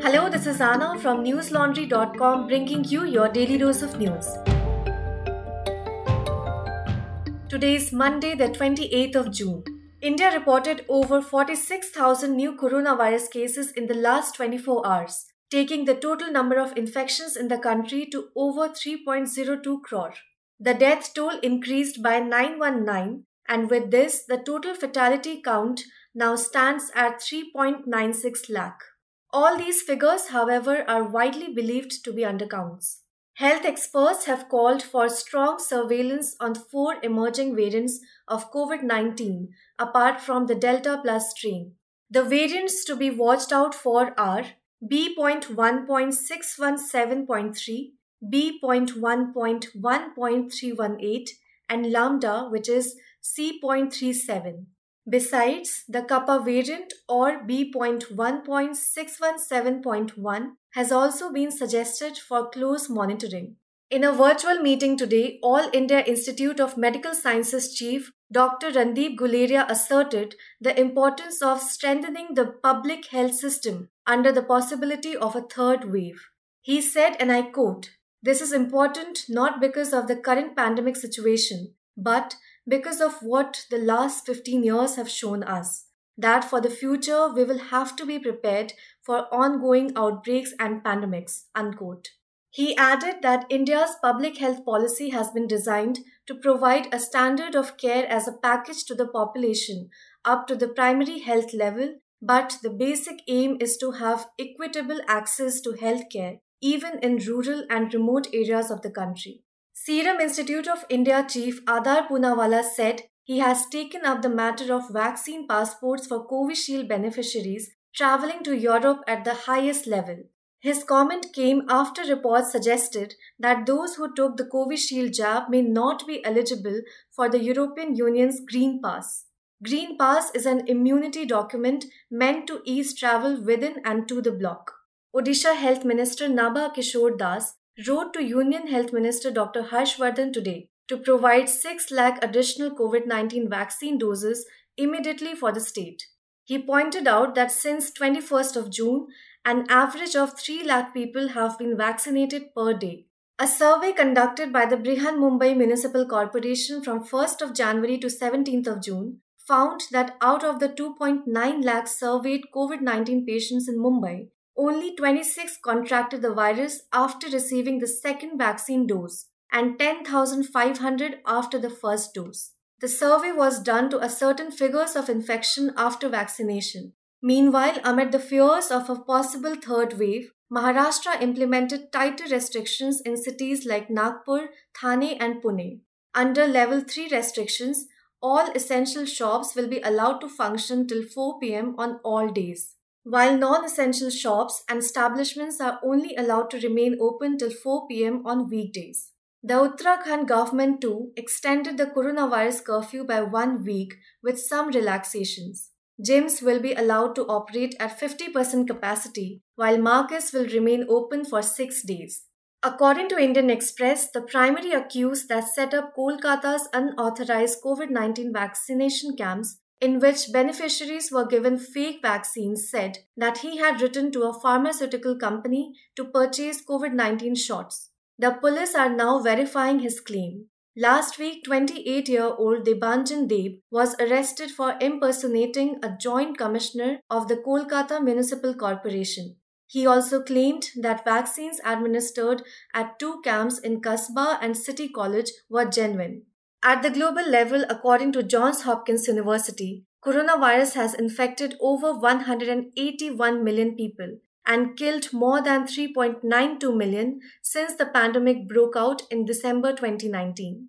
Hello, this is Anna from newslaundry.com bringing you your daily dose of news. Today is Monday, the 28th of June. India reported over 46,000 new coronavirus cases in the last 24 hours, taking the total number of infections in the country to over 3.02 crore. The death toll increased by 919, and with this, the total fatality count now stands at 3.96 lakh. All these figures, however, are widely believed to be undercounts. Health experts have called for strong surveillance on four emerging variants of COVID 19 apart from the Delta Plus strain. The variants to be watched out for are B.1.617.3, B.1.1.318, and Lambda, which is C.37. Besides, the Kappa variant or B.1.617.1 has also been suggested for close monitoring. In a virtual meeting today, All India Institute of Medical Sciences Chief Dr. Randeep Guleria asserted the importance of strengthening the public health system under the possibility of a third wave. He said, and I quote, This is important not because of the current pandemic situation, but because of what the last 15 years have shown us that for the future we will have to be prepared for ongoing outbreaks and pandemics. Unquote. He added that India's public health policy has been designed to provide a standard of care as a package to the population up to the primary health level, but the basic aim is to have equitable access to health care even in rural and remote areas of the country. Serum Institute of India chief Adar Poonawalla said he has taken up the matter of vaccine passports for Covishield beneficiaries traveling to Europe at the highest level. His comment came after reports suggested that those who took the Covishield jab may not be eligible for the European Union's Green Pass. Green Pass is an immunity document meant to ease travel within and to the bloc. Odisha Health Minister Naba Kishore Das wrote to Union Health Minister Dr. Harshvardhan today to provide 6 lakh additional COVID 19 vaccine doses immediately for the state. He pointed out that since 21st of June, an average of 3 lakh people have been vaccinated per day. A survey conducted by the Brihan Mumbai Municipal Corporation from 1st of January to 17th of June found that out of the 2.9 lakh surveyed COVID 19 patients in Mumbai, only 26 contracted the virus after receiving the second vaccine dose and 10,500 after the first dose. The survey was done to ascertain figures of infection after vaccination. Meanwhile, amid the fears of a possible third wave, Maharashtra implemented tighter restrictions in cities like Nagpur, Thane, and Pune. Under level 3 restrictions, all essential shops will be allowed to function till 4 pm on all days while non essential shops and establishments are only allowed to remain open till 4 pm on weekdays. The Uttarakhand government too extended the coronavirus curfew by one week with some relaxations. Gyms will be allowed to operate at 50% capacity, while markets will remain open for six days. According to Indian Express, the primary accused that set up Kolkata's unauthorized COVID 19 vaccination camps in which beneficiaries were given fake vaccines, said that he had written to a pharmaceutical company to purchase COVID 19 shots. The police are now verifying his claim. Last week, 28 year old Debanjan Deb was arrested for impersonating a joint commissioner of the Kolkata Municipal Corporation. He also claimed that vaccines administered at two camps in Kasba and City College were genuine. At the global level, according to Johns Hopkins University, coronavirus has infected over 181 million people and killed more than 3.92 million since the pandemic broke out in December 2019.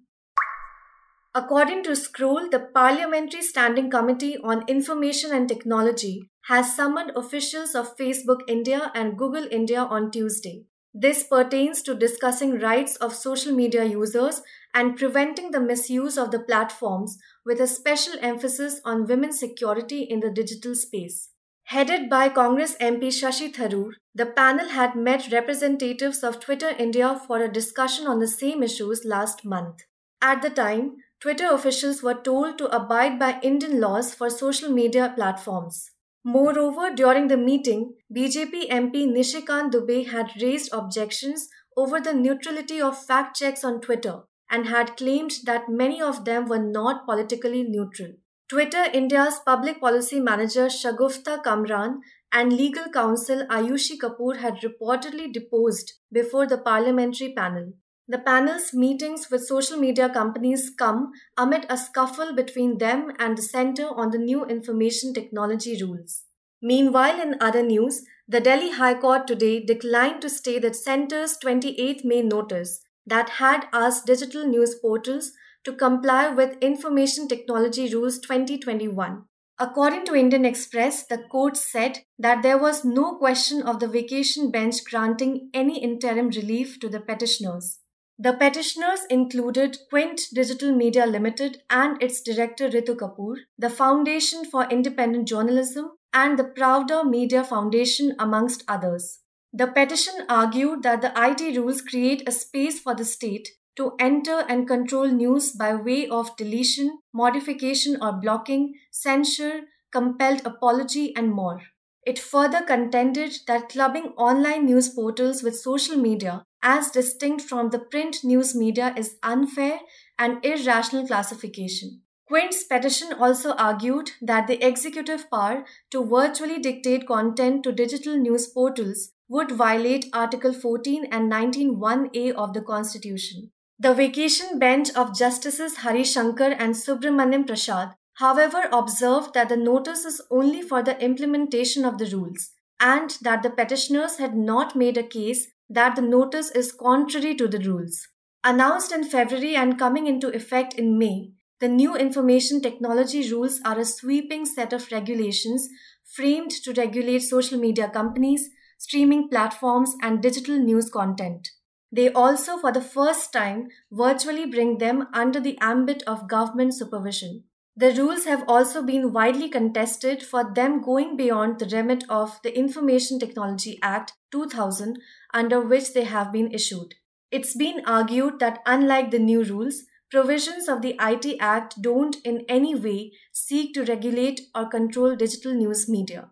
According to Scroll, the Parliamentary Standing Committee on Information and Technology has summoned officials of Facebook India and Google India on Tuesday. This pertains to discussing rights of social media users and preventing the misuse of the platforms with a special emphasis on women's security in the digital space. Headed by Congress MP Shashi Tharoor, the panel had met representatives of Twitter India for a discussion on the same issues last month. At the time, Twitter officials were told to abide by Indian laws for social media platforms. Moreover, during the meeting, BJP MP Nishikant Dubey had raised objections over the neutrality of fact checks on Twitter and had claimed that many of them were not politically neutral. Twitter India's public policy manager Shagufta Kamran and legal counsel Ayushi Kapoor had reportedly deposed before the parliamentary panel. The panel's meetings with social media companies come amid a scuffle between them and the Centre on the New Information Technology rules. Meanwhile, in other news, the Delhi High Court today declined to stay the Centre's 28 May notice that had asked digital news portals to comply with Information Technology Rules 2021. According to Indian Express, the court said that there was no question of the vacation bench granting any interim relief to the petitioners. The petitioners included Quint Digital Media Limited and its director Ritu Kapoor, the Foundation for Independent Journalism, and the Pravda Media Foundation, amongst others. The petition argued that the IT rules create a space for the state to enter and control news by way of deletion, modification or blocking, censure, compelled apology, and more. It further contended that clubbing online news portals with social media as distinct from the print news media is unfair and irrational classification. Quint's petition also argued that the executive power to virtually dictate content to digital news portals would violate Article 14 and 19.1a of the Constitution. The vacation bench of Justices Hari Shankar and Subramaniam Prasad, however, observed that the notice is only for the implementation of the rules and that the petitioners had not made a case that the notice is contrary to the rules. Announced in February and coming into effect in May, the new information technology rules are a sweeping set of regulations framed to regulate social media companies, streaming platforms, and digital news content. They also, for the first time, virtually bring them under the ambit of government supervision. The rules have also been widely contested for them going beyond the remit of the Information Technology Act 2000 under which they have been issued. It's been argued that unlike the new rules, provisions of the IT Act don't in any way seek to regulate or control digital news media.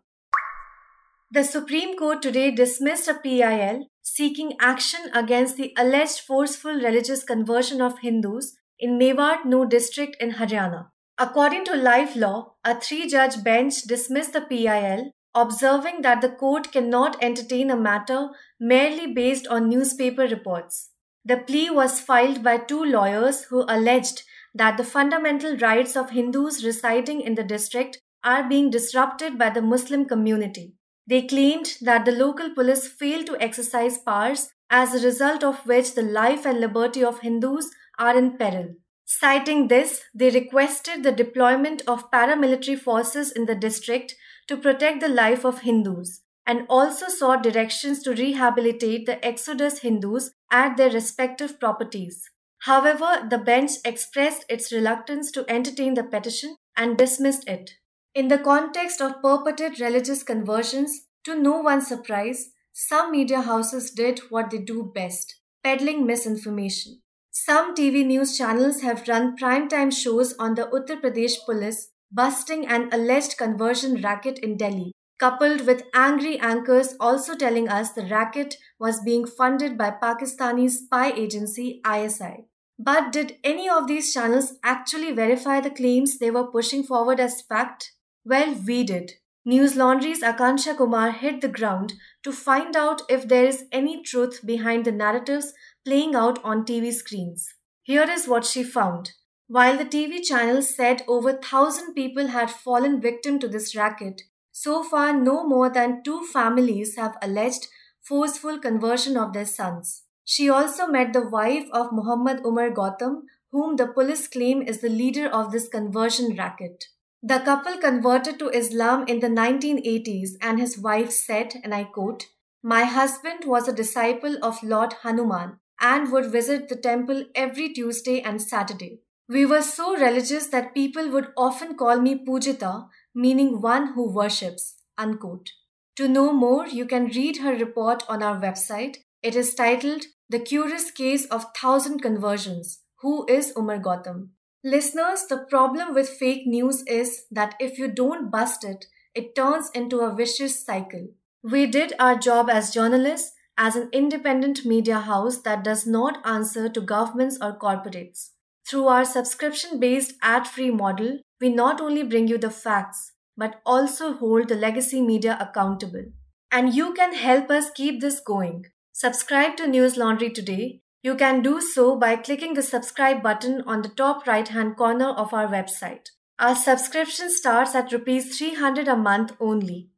The Supreme Court today dismissed a PIL seeking action against the alleged forceful religious conversion of Hindus in Mewat Nuh district in Haryana. According to Live Law, a three judge bench dismissed the PIL, observing that the court cannot entertain a matter merely based on newspaper reports. The plea was filed by two lawyers who alleged that the fundamental rights of Hindus residing in the district are being disrupted by the Muslim community. They claimed that the local police failed to exercise powers, as a result of which the life and liberty of Hindus are in peril. Citing this, they requested the deployment of paramilitary forces in the district to protect the life of Hindus and also sought directions to rehabilitate the exodus Hindus at their respective properties. However, the bench expressed its reluctance to entertain the petition and dismissed it. In the context of purported religious conversions, to no one's surprise, some media houses did what they do best peddling misinformation. Some TV news channels have run primetime shows on the Uttar Pradesh police busting an alleged conversion racket in Delhi, coupled with angry anchors also telling us the racket was being funded by Pakistani spy agency ISI. But did any of these channels actually verify the claims they were pushing forward as fact? Well, we did. News Laundry's Akansha Kumar hit the ground to find out if there is any truth behind the narratives playing out on TV screens. Here is what she found. While the TV channel said over 1000 people had fallen victim to this racket, so far no more than two families have alleged forceful conversion of their sons. She also met the wife of Muhammad Umar Gautam, whom the police claim is the leader of this conversion racket. The couple converted to Islam in the 1980s, and his wife said, and I quote, My husband was a disciple of Lord Hanuman and would visit the temple every Tuesday and Saturday. We were so religious that people would often call me Pujita, meaning one who worships. Unquote. To know more, you can read her report on our website. It is titled The Curious Case of Thousand Conversions. Who is Umar Gautam? Listeners, the problem with fake news is that if you don't bust it, it turns into a vicious cycle. We did our job as journalists, as an independent media house that does not answer to governments or corporates. Through our subscription based ad free model, we not only bring you the facts, but also hold the legacy media accountable. And you can help us keep this going. Subscribe to News Laundry today. You can do so by clicking the subscribe button on the top right hand corner of our website. Our subscription starts at rupees 300 a month only.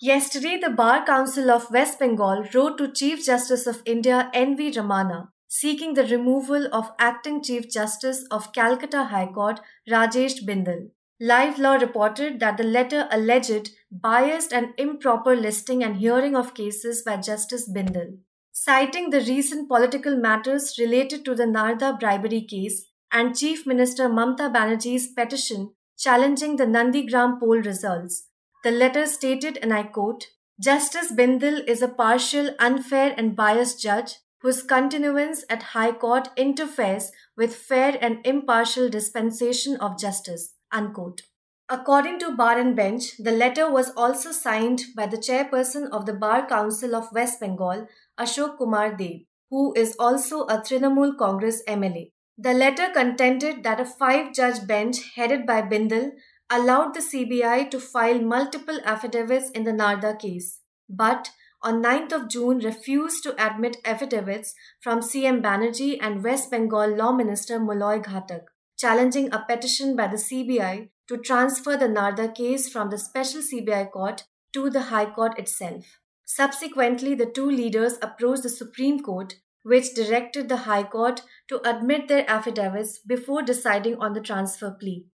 Yesterday, the Bar Council of West Bengal wrote to Chief Justice of India N.V. Ramana seeking the removal of acting Chief Justice of Calcutta High Court Rajesh Bindal. Live Law reported that the letter alleged biased and improper listing and hearing of cases by Justice Bindal. Citing the recent political matters related to the Narda bribery case and Chief Minister Mamta Banerjee's petition challenging the Nandigram poll results, the letter stated, and I quote, Justice Bindal is a partial, unfair, and biased judge whose continuance at High Court interferes with fair and impartial dispensation of justice. Unquote. According to Bar and Bench, the letter was also signed by the chairperson of the Bar Council of West Bengal, Ashok Kumar Dev, who is also a Trinamool Congress MLA. The letter contended that a five judge bench headed by Bindal allowed the CBI to file multiple affidavits in the Narda case. But on 9th of June refused to admit affidavits from CM Banerjee and West Bengal Law Minister Moloy Ghatak, challenging a petition by the CBI to transfer the Narda case from the special CBI court to the High Court itself. Subsequently, the two leaders approached the Supreme Court, which directed the High Court to admit their affidavits before deciding on the transfer plea.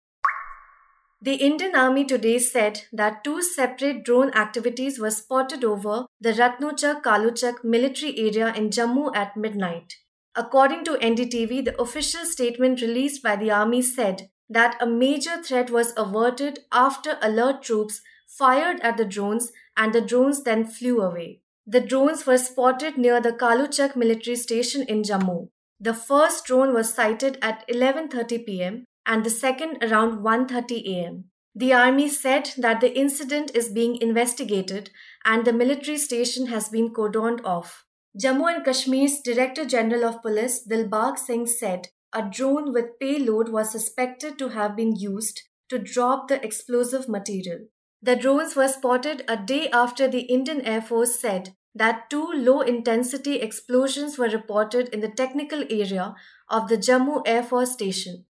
The Indian Army today said that two separate drone activities were spotted over the Ratnochak Kaluchak military area in Jammu at midnight. According to NDTV, the official statement released by the army said that a major threat was averted after alert troops fired at the drones and the drones then flew away. The drones were spotted near the Kaluchak military station in Jammu. The first drone was sighted at 11:30 pm and the second around 1:30 am. The army said that the incident is being investigated and the military station has been cordoned off. Jammu and Kashmir's Director General of Police Dilbag Singh said a drone with payload was suspected to have been used to drop the explosive material. The drones were spotted a day after the Indian Air Force said that two low intensity explosions were reported in the technical area of the Jammu Air Force Station.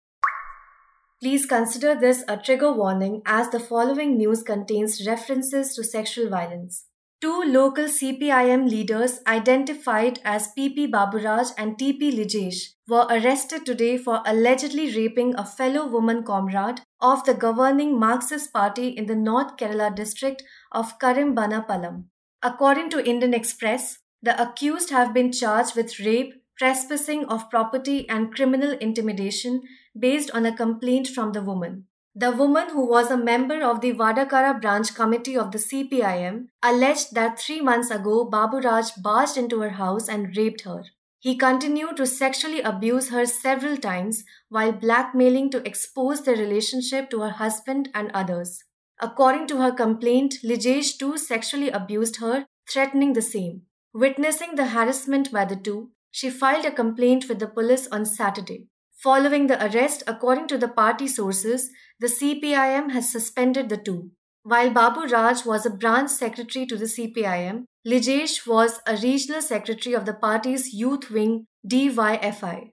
Please consider this a trigger warning as the following news contains references to sexual violence. Two local CPIM leaders identified as PP Baburaj and TP Lijesh were arrested today for allegedly raping a fellow woman comrade of the governing Marxist party in the North Kerala district of Karimbanapalam. According to Indian Express, the accused have been charged with rape, trespassing of property, and criminal intimidation based on a complaint from the woman. The woman, who was a member of the Vadakara branch committee of the CPIM, alleged that three months ago Babu Raj barged into her house and raped her. He continued to sexually abuse her several times while blackmailing to expose their relationship to her husband and others. According to her complaint, Lijesh too sexually abused her, threatening the same. Witnessing the harassment by the two, she filed a complaint with the police on Saturday. Following the arrest, according to the party sources, the CPIM has suspended the two. While Babu Raj was a branch secretary to the CPIM, Lijesh was a regional secretary of the party's youth wing DYFI.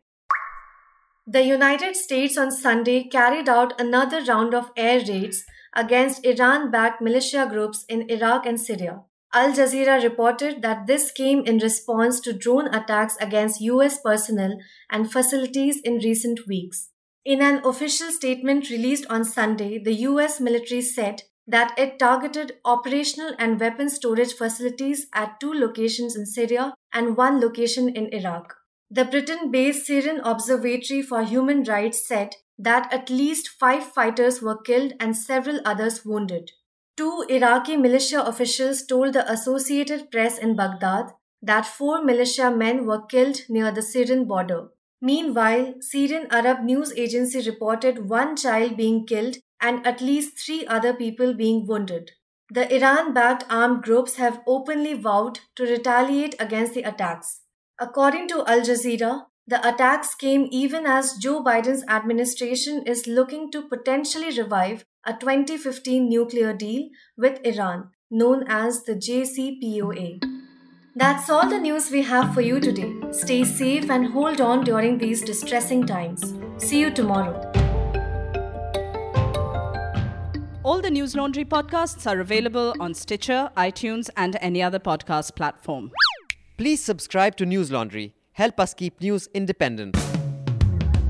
The United States on Sunday carried out another round of air raids against Iran backed militia groups in Iraq and Syria. Al Jazeera reported that this came in response to drone attacks against US personnel and facilities in recent weeks. In an official statement released on Sunday, the US military said that it targeted operational and weapon storage facilities at two locations in Syria and one location in Iraq. The Britain based Syrian Observatory for Human Rights said that at least five fighters were killed and several others wounded. Two Iraqi militia officials told the Associated Press in Baghdad that four militia men were killed near the Syrian border. Meanwhile, Syrian Arab news agency reported one child being killed and at least three other people being wounded. The Iran backed armed groups have openly vowed to retaliate against the attacks. According to Al Jazeera, the attacks came even as Joe Biden's administration is looking to potentially revive a 2015 nuclear deal with Iran, known as the JCPOA. That's all the news we have for you today. Stay safe and hold on during these distressing times. See you tomorrow. All the News Laundry podcasts are available on Stitcher, iTunes, and any other podcast platform. Please subscribe to News Laundry. Help us keep news independent.